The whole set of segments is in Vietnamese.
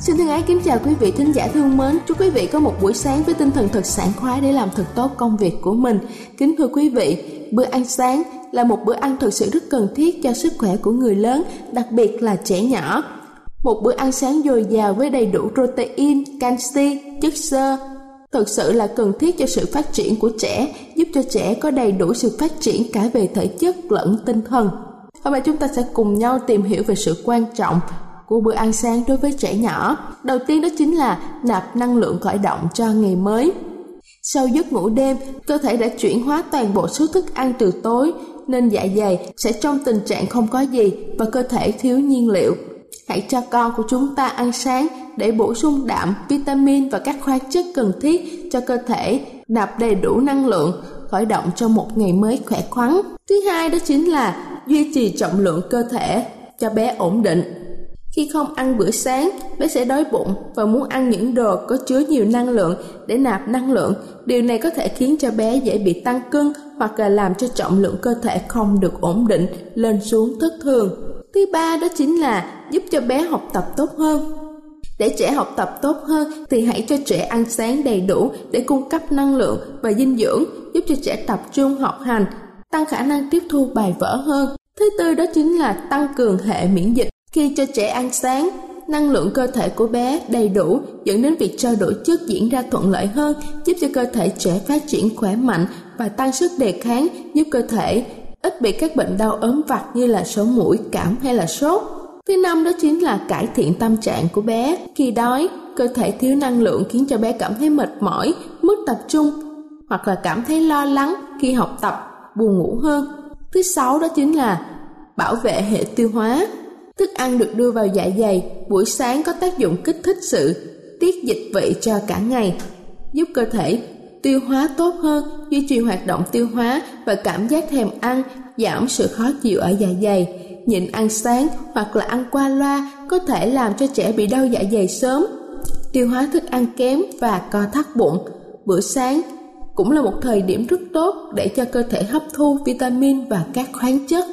Xin thân ái kính chào quý vị thính giả thương mến. Chúc quý vị có một buổi sáng với tinh thần thật sảng khoái để làm thật tốt công việc của mình. Kính thưa quý vị, bữa ăn sáng là một bữa ăn thực sự rất cần thiết cho sức khỏe của người lớn, đặc biệt là trẻ nhỏ. Một bữa ăn sáng dồi dào với đầy đủ protein, canxi, chất xơ, thực sự là cần thiết cho sự phát triển của trẻ, giúp cho trẻ có đầy đủ sự phát triển cả về thể chất lẫn tinh thần. Hôm nay chúng ta sẽ cùng nhau tìm hiểu về sự quan trọng của bữa ăn sáng đối với trẻ nhỏ. Đầu tiên đó chính là nạp năng lượng khởi động cho ngày mới. Sau giấc ngủ đêm, cơ thể đã chuyển hóa toàn bộ số thức ăn từ tối, nên dạ dày sẽ trong tình trạng không có gì và cơ thể thiếu nhiên liệu. Hãy cho con của chúng ta ăn sáng để bổ sung đạm, vitamin và các khoáng chất cần thiết cho cơ thể nạp đầy đủ năng lượng, khởi động cho một ngày mới khỏe khoắn. Thứ hai đó chính là duy trì trọng lượng cơ thể cho bé ổn định khi không ăn bữa sáng, bé sẽ đói bụng và muốn ăn những đồ có chứa nhiều năng lượng để nạp năng lượng. Điều này có thể khiến cho bé dễ bị tăng cân hoặc là làm cho trọng lượng cơ thể không được ổn định, lên xuống thất thường. Thứ ba đó chính là giúp cho bé học tập tốt hơn. Để trẻ học tập tốt hơn thì hãy cho trẻ ăn sáng đầy đủ để cung cấp năng lượng và dinh dưỡng, giúp cho trẻ tập trung học hành, tăng khả năng tiếp thu bài vở hơn. Thứ tư đó chính là tăng cường hệ miễn dịch. Khi cho trẻ ăn sáng, năng lượng cơ thể của bé đầy đủ dẫn đến việc trao đổi chất diễn ra thuận lợi hơn, giúp cho cơ thể trẻ phát triển khỏe mạnh và tăng sức đề kháng, giúp cơ thể ít bị các bệnh đau ốm vặt như là sổ mũi, cảm hay là sốt. Thứ năm đó chính là cải thiện tâm trạng của bé. Khi đói, cơ thể thiếu năng lượng khiến cho bé cảm thấy mệt mỏi, mất tập trung hoặc là cảm thấy lo lắng khi học tập, buồn ngủ hơn. Thứ sáu đó chính là bảo vệ hệ tiêu hóa Thức ăn được đưa vào dạ dày buổi sáng có tác dụng kích thích sự tiết dịch vị cho cả ngày, giúp cơ thể tiêu hóa tốt hơn, duy trì hoạt động tiêu hóa và cảm giác thèm ăn, giảm sự khó chịu ở dạ dày. Nhịn ăn sáng hoặc là ăn qua loa có thể làm cho trẻ bị đau dạ dày sớm, tiêu hóa thức ăn kém và co thắt bụng. Bữa sáng cũng là một thời điểm rất tốt để cho cơ thể hấp thu vitamin và các khoáng chất.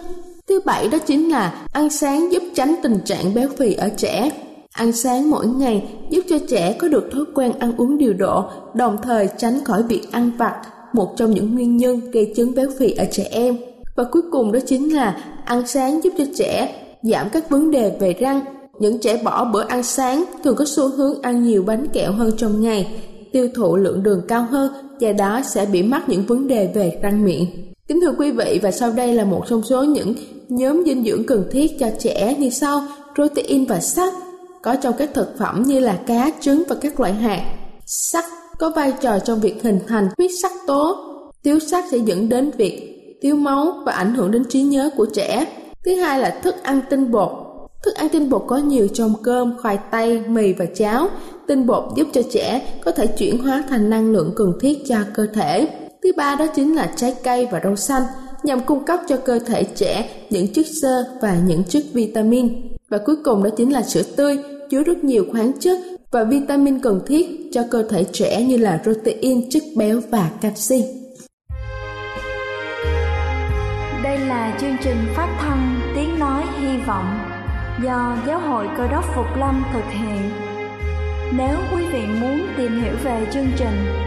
Thứ bảy đó chính là ăn sáng giúp tránh tình trạng béo phì ở trẻ. Ăn sáng mỗi ngày giúp cho trẻ có được thói quen ăn uống điều độ, đồng thời tránh khỏi việc ăn vặt, một trong những nguyên nhân gây chứng béo phì ở trẻ em. Và cuối cùng đó chính là ăn sáng giúp cho trẻ giảm các vấn đề về răng. Những trẻ bỏ bữa ăn sáng thường có xu hướng ăn nhiều bánh kẹo hơn trong ngày, tiêu thụ lượng đường cao hơn, do đó sẽ bị mắc những vấn đề về răng miệng. Kính thưa quý vị và sau đây là một trong số những nhóm dinh dưỡng cần thiết cho trẻ như sau: protein và sắt có trong các thực phẩm như là cá, trứng và các loại hạt. Sắt có vai trò trong việc hình thành huyết sắc tố. Thiếu sắt sẽ dẫn đến việc thiếu máu và ảnh hưởng đến trí nhớ của trẻ. Thứ hai là thức ăn tinh bột. Thức ăn tinh bột có nhiều trong cơm, khoai tây, mì và cháo. Tinh bột giúp cho trẻ có thể chuyển hóa thành năng lượng cần thiết cho cơ thể. Thứ ba đó chính là trái cây và rau xanh nhằm cung cấp cho cơ thể trẻ những chất xơ và những chất vitamin. Và cuối cùng đó chính là sữa tươi chứa rất nhiều khoáng chất và vitamin cần thiết cho cơ thể trẻ như là protein, chất béo và canxi. Đây là chương trình phát thanh Tiếng Nói Hy Vọng do Giáo hội Cơ đốc Phục Lâm thực hiện. Nếu quý vị muốn tìm hiểu về chương trình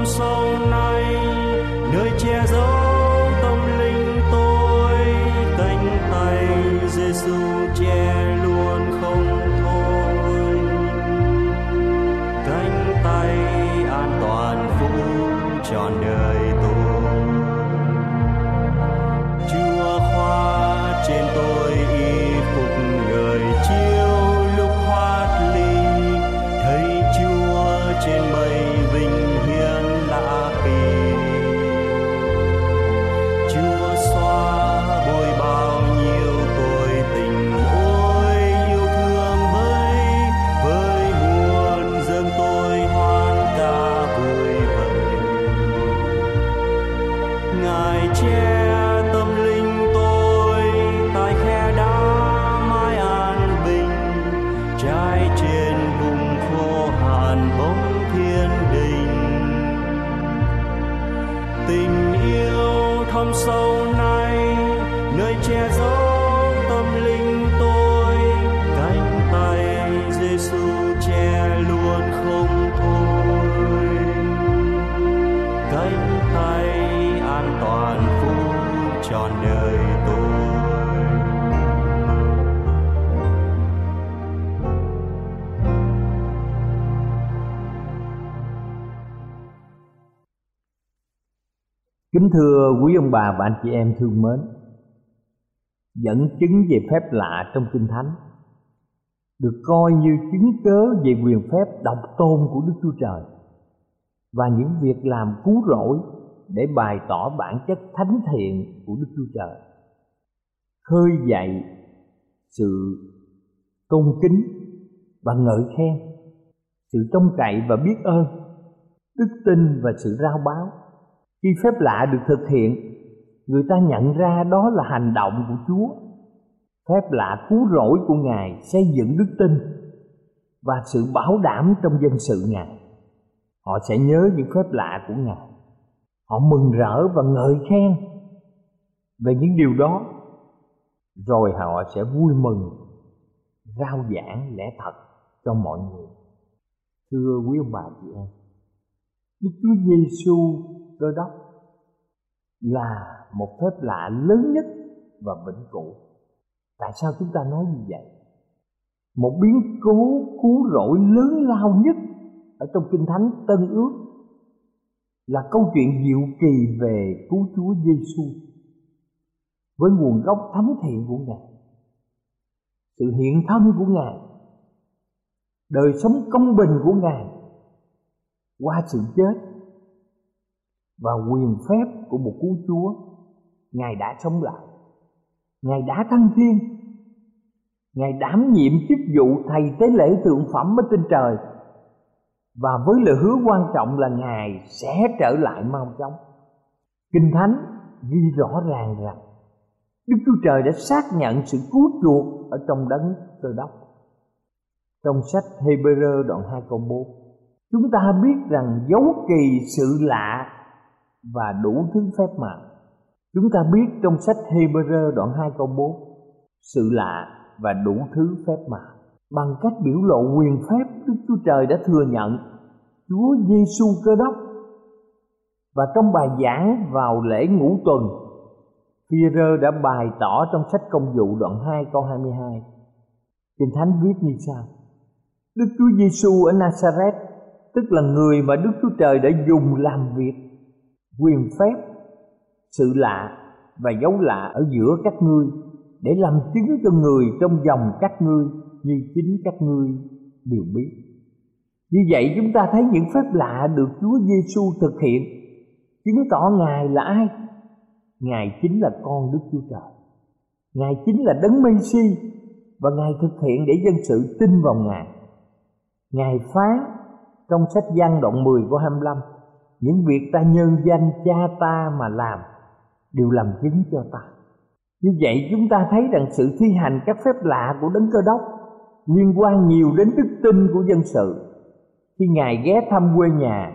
non sâu nơi che giấu tâm linh tôi, cánh tay Giêsu che luôn không thôi cánh tay an toàn phủ trọn đời. Ông bà và anh chị em thương mến, Dẫn chứng về phép lạ trong Kinh Thánh, Được coi như chứng cớ về quyền phép độc tôn của Đức Chúa Trời Và những việc làm cứu rỗi để bày tỏ bản chất thánh thiện của Đức Chúa Trời. Khơi dậy sự tôn kính và ngợi khen, Sự trông cậy và biết ơn, Đức tin và sự rao báo. Khi phép lạ được thực hiện người ta nhận ra đó là hành động của chúa. Phép lạ cứu rỗi của ngài xây dựng đức tin và sự bảo đảm trong dân sự ngài. Họ sẽ nhớ những phép lạ của ngài. Họ mừng rỡ và ngợi khen về những điều đó. Rồi họ sẽ vui mừng, rao giảng lẽ thật cho mọi người. Thưa quý ông bà chị em, đức chúa giêsu cơ đốc là một phép lạ lớn nhất và vĩnh cửu. Tại sao chúng ta nói như vậy? Một biến cố cứu rỗi lớn lao nhất ở trong kinh thánh tân ước là câu chuyện diệu kỳ về cứu chúa giêsu với nguồn gốc thánh thiện của ngài, sự hiện thân của ngài, đời sống công bình của ngài qua sự chết và quyền phép của một cứu chúa, ngài đã sống lại. Ngài đã thăng thiên. Ngài đảm nhiệm chức vụ thầy tế lễ thượng phẩm ở trên trời. Và với lời hứa quan trọng là ngài sẽ trở lại mau chóng. Kinh thánh ghi rõ ràng rằng đức chúa trời đã xác nhận sự cứu chuộc ở trong đấng cơ đốc. Trong sách Hebrew đoạn 2 câu 4 Chúng ta biết rằng dấu kỳ sự lạ và đủ thứ phép mà Chúng ta biết trong sách Hebrew đoạn 2 câu 4 sự lạ và đủ thứ phép mà Bằng cách biểu lộ quyền phép Đức Chúa Trời đã thừa nhận Chúa Giêsu Cơ Đốc. Và trong bài giảng vào lễ ngũ tuần, Phi-rơ đã bày tỏ trong sách Công vụ đoạn 2 câu 22. Kinh Thánh viết như sau: Đức Chúa Giêsu ở Nazareth, tức là người mà Đức Chúa Trời đã dùng làm việc quyền phép, sự lạ và dấu lạ ở giữa các ngươi để làm chứng cho người trong dòng các ngươi như chính các ngươi đều biết. Như vậy chúng ta thấy những phép lạ được Chúa Giêsu thực hiện chứng tỏ Ngài là ai? Ngài chính là con Đức Chúa Trời. Ngài chính là đấng Mêsi và Ngài thực hiện để dân sự tin vào Ngài. Ngài phán trong sách Giăng đoạn 10 câu 25 những việc ta nhân danh cha ta mà làm đều làm chứng cho ta. Như vậy chúng ta thấy rằng sự thi hành các phép lạ của đấng cơ đốc liên quan nhiều đến đức tin của dân sự. Khi ngài ghé thăm quê nhà,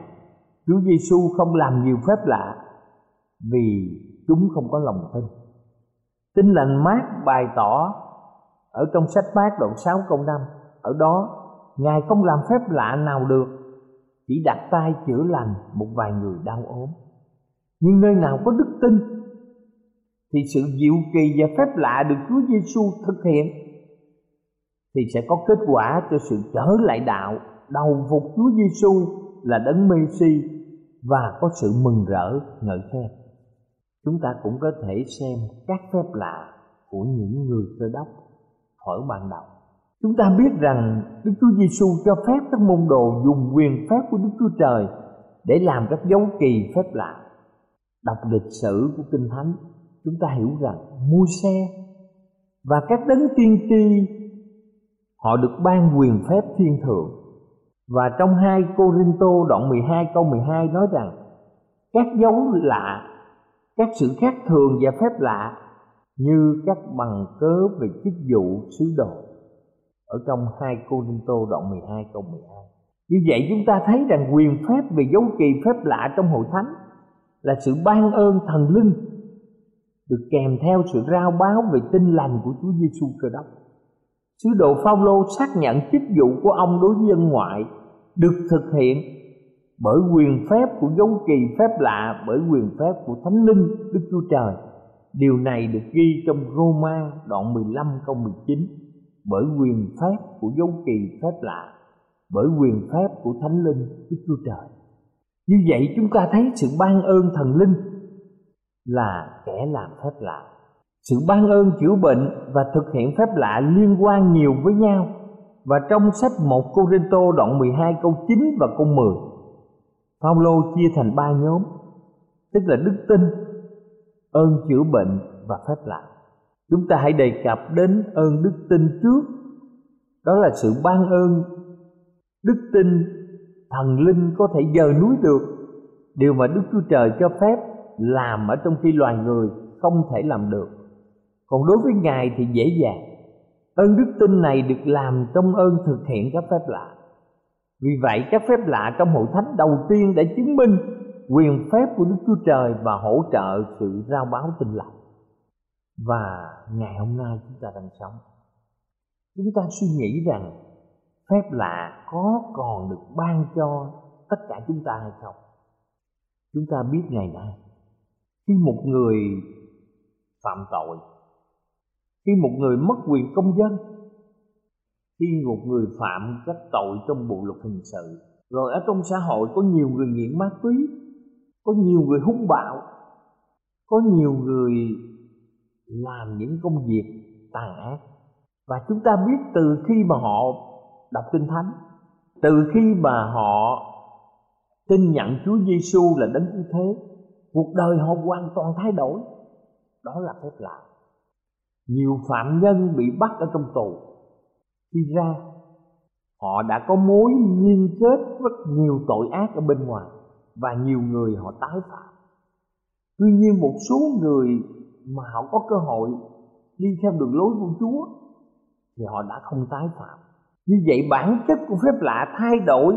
chúa giêsu không làm nhiều phép lạ vì chúng không có lòng tin. Tin lành mát bày tỏ ở trong sách mát đoạn 6 câu 5 ở đó ngài không làm phép lạ nào được chỉ đặt tay chữa lành một vài người đau ốm. Nhưng nơi nào có đức tin, thì sự diệu kỳ và phép lạ được Chúa Giêsu thực hiện, thì sẽ có kết quả cho sự trở lại đạo đầu phục Chúa Giêsu là đấng Messi và có sự mừng rỡ ngợi khen. Chúng ta cũng có thể xem các phép lạ của những người cơ đốc thổi ban đầu chúng ta biết rằng đức chúa giêsu cho phép các môn đồ dùng quyền phép của đức chúa trời để làm các dấu kỳ phép lạ. Đọc lịch sử của kinh thánh chúng ta hiểu rằng mua xe và các đấng tiên tri họ được ban quyền phép thiên thượng. Và trong hai Cô-rin-tô đoạn 12 câu 12 nói rằng các dấu lạ, các sự khác thường và phép lạ như các bằng cớ về chức vụ sứ đồ ở trong hai cô linh tô đoạn 12 câu 12. Như vậy chúng ta thấy rằng quyền phép về dấu kỳ phép lạ trong hội thánh là sự ban ơn thần linh được kèm theo sự rao báo về tin lành của Chúa Giêsu Cơ đốc. Sứ đồ Phaolô xác nhận chức vụ của ông đối với dân ngoại được thực hiện bởi quyền phép của dấu kỳ phép lạ, bởi quyền phép của Thánh Linh, Đức Chúa Trời. Điều này được ghi trong Roma đoạn 15 câu 19 bởi quyền phép của dấu kỳ phép lạ bởi quyền phép của Thánh Linh Đức Chúa Trời. Như vậy chúng ta thấy sự ban ơn thần linh là kẻ làm phép lạ sự ban ơn chữa bệnh và thực hiện phép lạ liên quan nhiều với nhau và trong sách 1 Cô-rin-tô đoạn 12 câu 9 và câu 10 Phaolô chia thành ba nhóm tức là đức tin, ơn chữa bệnh và phép lạ. Chúng ta hãy đề cập đến ơn đức tin trước. Đó là sự ban ơn. Đức tin thần linh có thể dời núi được, điều mà Đức Chúa Trời cho phép làm ở trong khi loài người không thể làm được. Còn đối với ngài thì dễ dàng. Ơn đức tin này được làm trong ơn thực hiện các phép lạ. Vì vậy các phép lạ trong hội thánh đầu tiên đã chứng minh quyền phép của đức chúa trời và hỗ trợ sự rao báo tin lành và ngày hôm nay chúng ta đang sống. Chúng ta suy nghĩ rằng phép lạ có còn được ban cho tất cả chúng ta hay không? Chúng ta biết ngày nay, khi một người phạm tội, khi một người mất quyền công dân, khi một người phạm các tội trong bộ luật hình sự, rồi ở trong xã hội có nhiều người nghiện ma túy, có nhiều người hung bạo, có nhiều người làm những công việc tàn ác. Và chúng ta biết từ khi mà họ đọc kinh thánh, từ khi mà họ tin nhận Chúa Giêsu là đấng cứu thế, cuộc đời họ hoàn toàn thay đổi. Đó là phép lạ. Nhiều phạm nhân bị bắt ở trong tù. Khi ra, họ đã có mối liên kết rất nhiều tội ác ở bên ngoài và nhiều người họ tái phạm. Tuy nhiên một số người mà họ có cơ hội đi theo đường lối của chúa, thì họ đã không tái phạm. Như vậy bản chất của phép lạ thay đổi,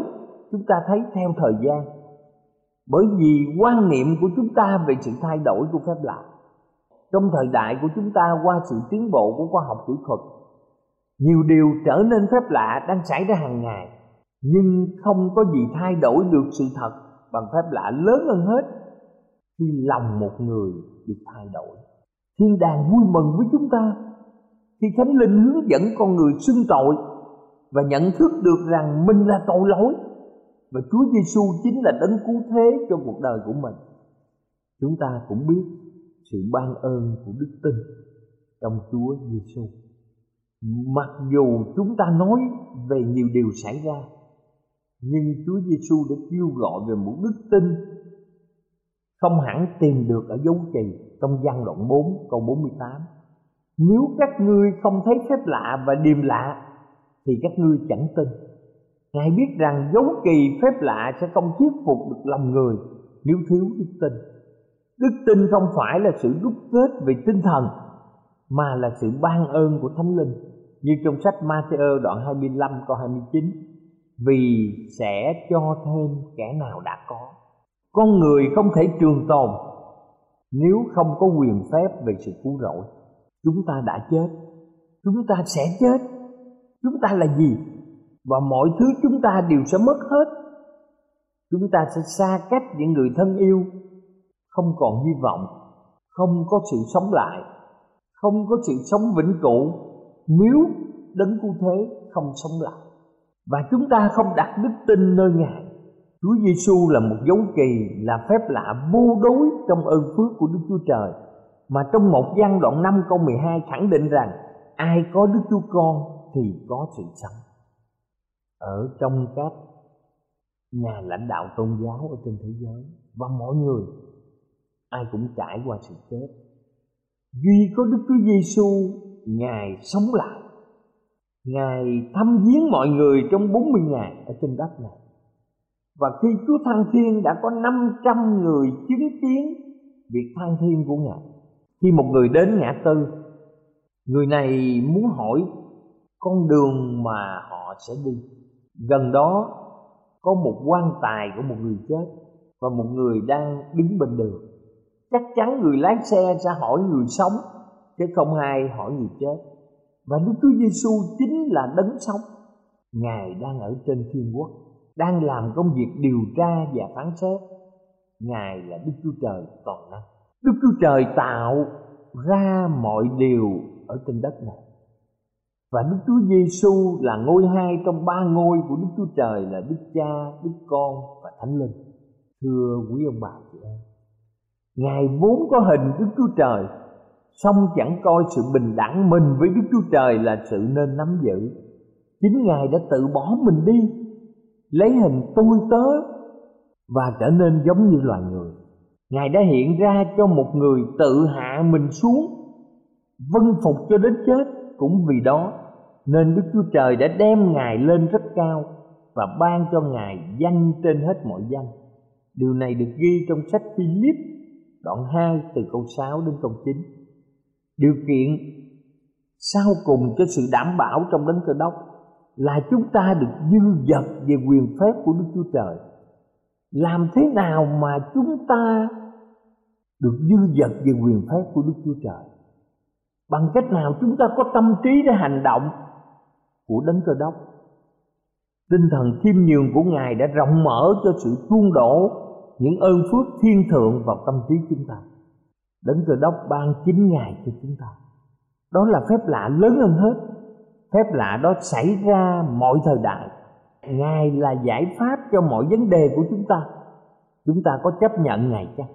chúng ta thấy theo thời gian. Bởi vì quan niệm của chúng ta về sự thay đổi của phép lạ. Trong thời đại của chúng ta, qua sự tiến bộ của khoa học kỹ thuật, nhiều điều trở nên phép lạ đang xảy ra hàng ngày, nhưng không có gì thay đổi được sự thật bằng phép lạ lớn hơn hết khi lòng một người được thay đổi thiên đàng vui mừng với chúng ta khi thánh linh hướng dẫn con người xưng tội và nhận thức được rằng mình là tội lỗi và Chúa Giêsu chính là đấng cứu thế cho cuộc đời của mình. Chúng ta cũng biết sự ban ơn của đức tin trong Chúa Giêsu. Mặc dù chúng ta nói về nhiều điều xảy ra, nhưng Chúa Giêsu đã kêu gọi về một đức tin không hẳn tìm được ở dấu kỳ trong văn đoạn 4 câu 48. Nếu các ngươi không thấy phép lạ và điềm lạ, thì các ngươi chẳng tin. Ngài biết rằng dấu kỳ phép lạ sẽ không thuyết phục được lòng người nếu thiếu đức tin. Đức tin không phải là sự đúc kết về tinh thần, mà là sự ban ơn của Thánh Linh. Như trong sách Matthew đoạn 25 câu 29 Vì sẽ cho thêm kẻ nào đã có con người không thể trường tồn Nếu không có quyền phép về sự cứu rỗi. Chúng ta đã chết. Chúng ta sẽ chết. Chúng ta là gì? và mọi thứ chúng ta đều sẽ mất hết. Chúng ta sẽ xa cách những người thân yêu. Không còn hy vọng. Không có sự sống lại. Không có sự sống vĩnh cửu nếu đấng cứu thế không sống lại. Và chúng ta không đặt đức tin nơi ngài. Chúa Giêsu là một dấu kỳ, là phép lạ vô đối trong ơn phước của Đức Chúa Trời mà trong một gian đoạn 5 câu 12 khẳng định rằng, ai có Đức Chúa Con thì có sự sống. Ở trong các nhà lãnh đạo tôn giáo ở trên thế giới, và mọi người, ai cũng trải qua sự chết. Duy có Đức Chúa Giêsu Ngài sống lại. Ngài thăm viếng mọi người trong 40 ngày ở trên đất này và khi Chúa Thăng Thiên đã có 500 người chứng kiến việc thăng thiên của Ngài, Khi một người đến ngã tư, Người này muốn hỏi con đường mà họ sẽ đi. Gần đó, có một quan tài của một người chết Và một người đang đứng bên đường. Chắc chắn người lái xe sẽ hỏi người sống, Chứ không ai hỏi người chết. Và Đức Chúa Giêsu chính là đấng sống. Ngài đang ở trên thiên quốc đang làm công việc điều tra và phán xét. Ngài là đức chúa trời toàn năng. Đức chúa trời tạo ra mọi điều ở trên đất này. Và đức chúa giêsu là ngôi hai trong ba ngôi của đức chúa trời là đức cha, đức con và thánh linh. Thưa quý ông bà chị em, ngài vốn có hình đức chúa trời, song chẳng coi sự bình đẳng mình với đức chúa trời là sự nên nắm giữ. Chính ngài đã tự bỏ mình đi lấy hình tôi tớ và trở nên giống như loài người. Ngài đã hiện ra cho một người tự hạ mình xuống, vân phục cho đến chết. Cũng vì đó nên đức chúa trời đã đem ngài lên rất cao và ban cho ngài danh trên hết mọi danh. Điều này được ghi trong sách Philip, đoạn 2 từ câu 6 đến câu 9 điều kiện sau cùng cho sự đảm bảo trong đấng cơ đốc là chúng ta được dư dật về quyền phép của Đức Chúa Trời. Làm thế nào mà chúng ta được dư dật về quyền phép của Đức Chúa Trời? Bằng cách nào chúng ta có tâm trí để hành động của Đấng Cơ Đốc? Tinh thần khiêm nhường của Ngài đã rộng mở cho sự tuôn đổ những ơn phước thiên thượng vào tâm trí chúng ta. Đấng Cơ Đốc ban chính Ngài cho chúng ta. Đó là phép lạ lớn hơn hết phép lạ đó xảy ra mọi thời đại. Ngài là giải pháp cho mọi vấn đề của chúng ta. Chúng ta có chấp nhận ngài chăng?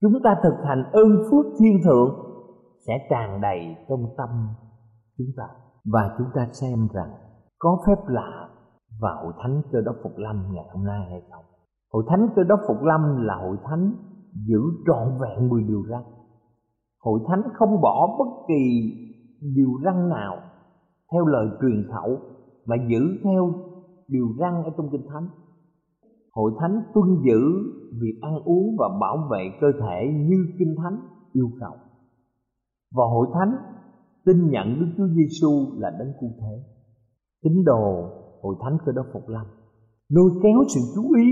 Chúng ta thực hành ơn phước thiên thượng sẽ tràn đầy trong tâm chúng ta. Và chúng ta xem rằng có phép lạ và hội thánh cơ đốc phục lâm ngày hôm nay hay không? Hội thánh cơ đốc phục lâm là hội thánh giữ trọn vẹn 10 điều răn. Hội thánh không bỏ bất kỳ điều răn nào theo lời truyền khẩu và giữ theo điều răn ở trong kinh thánh. Hội thánh tuân giữ việc ăn uống và bảo vệ cơ thể như kinh thánh yêu cầu. Và hội thánh tin nhận đức chúa giêsu là đấng cụ thể tín đồ hội thánh cơ đốc phục lâm lôi kéo sự chú ý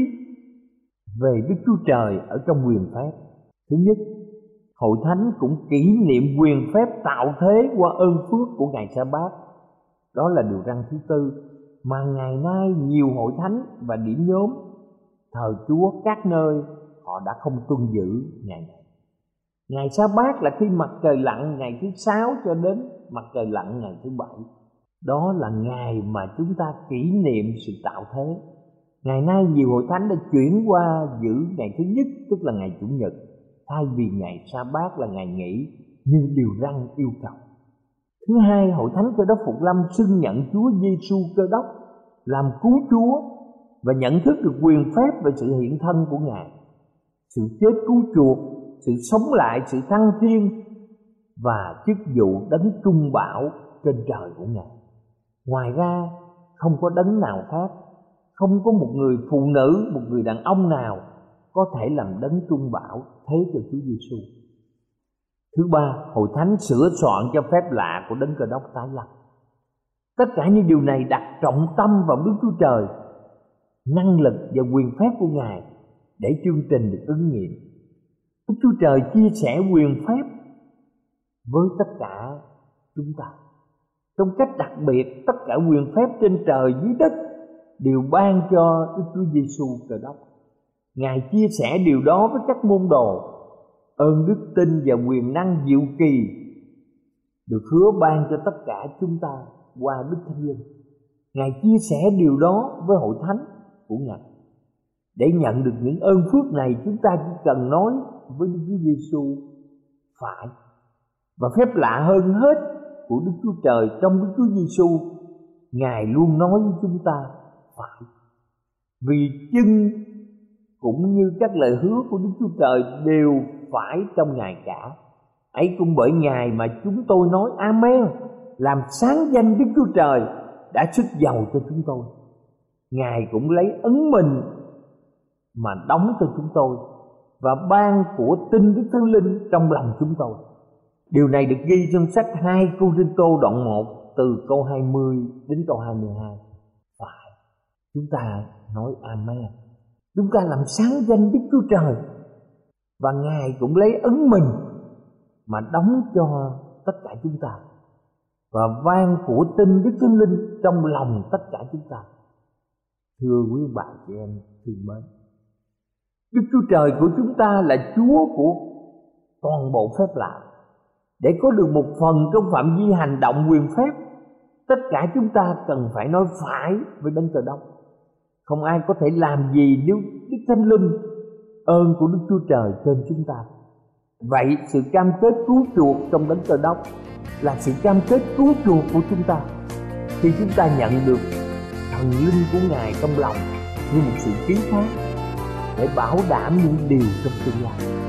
về đức chúa trời ở trong quyền phép. Thứ nhất, hội thánh cũng kỷ niệm quyền phép tạo thế qua ơn phước của ngày sa bát đó là điều răn thứ tư, mà ngày nay nhiều hội thánh và điểm nhóm, thờ Chúa các nơi, họ đã không tuân giữ ngày này. Ngày sa bát là khi mặt trời lặn ngày thứ sáu cho đến mặt trời lặn ngày thứ bảy. Đó là ngày mà chúng ta kỷ niệm sự tạo thế. Ngày nay nhiều hội thánh đã chuyển qua giữ ngày thứ nhất, tức là ngày chủ nhật, thay vì ngày sa bát là ngày nghỉ như điều răn yêu cầu. Thứ hai, hội thánh cơ đốc Phục Lâm xưng nhận Chúa Giêsu cơ đốc làm cứu Chúa và nhận thức được quyền phép về sự hiện thân của Ngài, sự chết cứu chuộc, sự sống lại, sự thăng thiên và chức vụ đấng trung bảo trên trời của Ngài. Ngoài ra, không có đấng nào khác, không có một người phụ nữ, một người đàn ông nào có thể làm đấng trung bảo thế cho Chúa Giêsu. Thứ ba, hội thánh sửa soạn cho phép lạ của đấng cơ đốc tái lập. Tất cả những điều này đặt trọng tâm vào Đức Chúa Trời, năng lực và quyền phép của Ngài để chương trình được ứng nghiệm. Đức Chúa Trời chia sẻ quyền phép với tất cả chúng ta. Trong cách đặc biệt, tất cả quyền phép trên trời dưới đất đều ban cho Đức Chúa Giêsu Cơ đốc. Ngài chia sẻ điều đó với các môn đồ ơn đức tin và quyền năng diệu kỳ được hứa ban cho tất cả chúng ta qua đức thánh linh. Ngài chia sẻ điều đó với hội thánh của ngài. Để nhận được những ơn phước này, chúng ta chỉ cần nói với Đức Chúa Giêsu phải. Và phép lạ hơn hết của Đức Chúa Trời trong Đức Chúa Giêsu Ngài luôn nói với chúng ta phải. Vì chân cũng như các lời hứa của Đức Chúa Trời đều phải trong Ngài cả ấy cũng bởi Ngài mà chúng tôi nói Amen làm sáng danh Đức Chúa Trời đã sức giàu cho chúng tôi Ngài cũng lấy ấn mình mà đóng cho chúng tôi và ban của tinh Đức Thánh Linh trong lòng chúng tôi. Điều này được ghi trong sách 2 Cô Rinh Tô đoạn 1 từ câu 20 đến câu 22. Phải, chúng ta nói Amen. Chúng ta làm sáng danh Đức Chúa Trời và Ngài cũng lấy ấn mình mà đóng cho tất cả chúng ta và van của tinh Đức Thánh Linh trong lòng tất cả chúng ta. Thưa quý bạn chị em thương mến, Đức Chúa Trời của chúng ta là Chúa của toàn bộ phép lạ. Để có được một phần trong phạm vi hành động quyền phép, tất cả chúng ta cần phải nói phải với Đấng Trời Đông. Không ai có thể làm gì nếu Đức Thánh Linh ơn của Đức Chúa Trời trên chúng ta. Vậy sự cam kết cứu chuộc trong Đấng cơ đốc là sự cam kết cứu chuộc của chúng ta. Khi chúng ta nhận được thần linh của Ngài trong lòng như một sự ký thác để bảo đảm những điều trong tương lai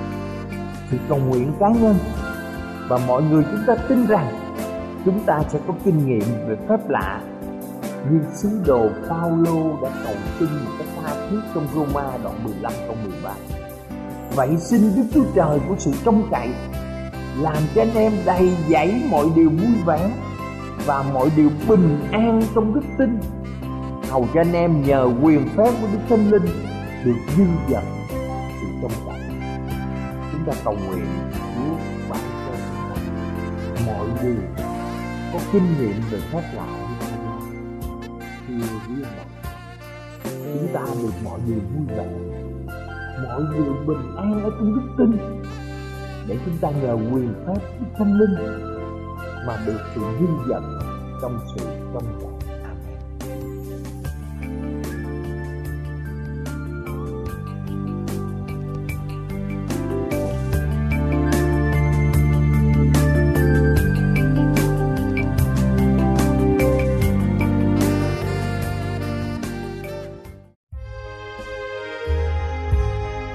sự cầu nguyện cá nhân và mọi người chúng ta tin rằng chúng ta sẽ có kinh nghiệm về phép lạ như sứ đồ Paulo đã cầu xin một cách thuyết trong Roma đoạn 15 câu 13. Vậy xin Đức Chúa Trời của sự trông cậy làm cho anh em đầy dẫy mọi điều vui vẻ và mọi điều bình an trong đức tin. Hầu cho anh em nhờ quyền phép của Đức Thánh Linh được dư dật sự trong cậy. Chúng ta cầu nguyện Chúa ban cho mọi điều có kinh nghiệm về phép lạ khi quý ông chúng ta được mọi điều vui vẻ. Mọi điều bình an ở trong đức tin. Để chúng ta nhờ quyền phép của thánh linh mà được sự dinh dật trong sự trong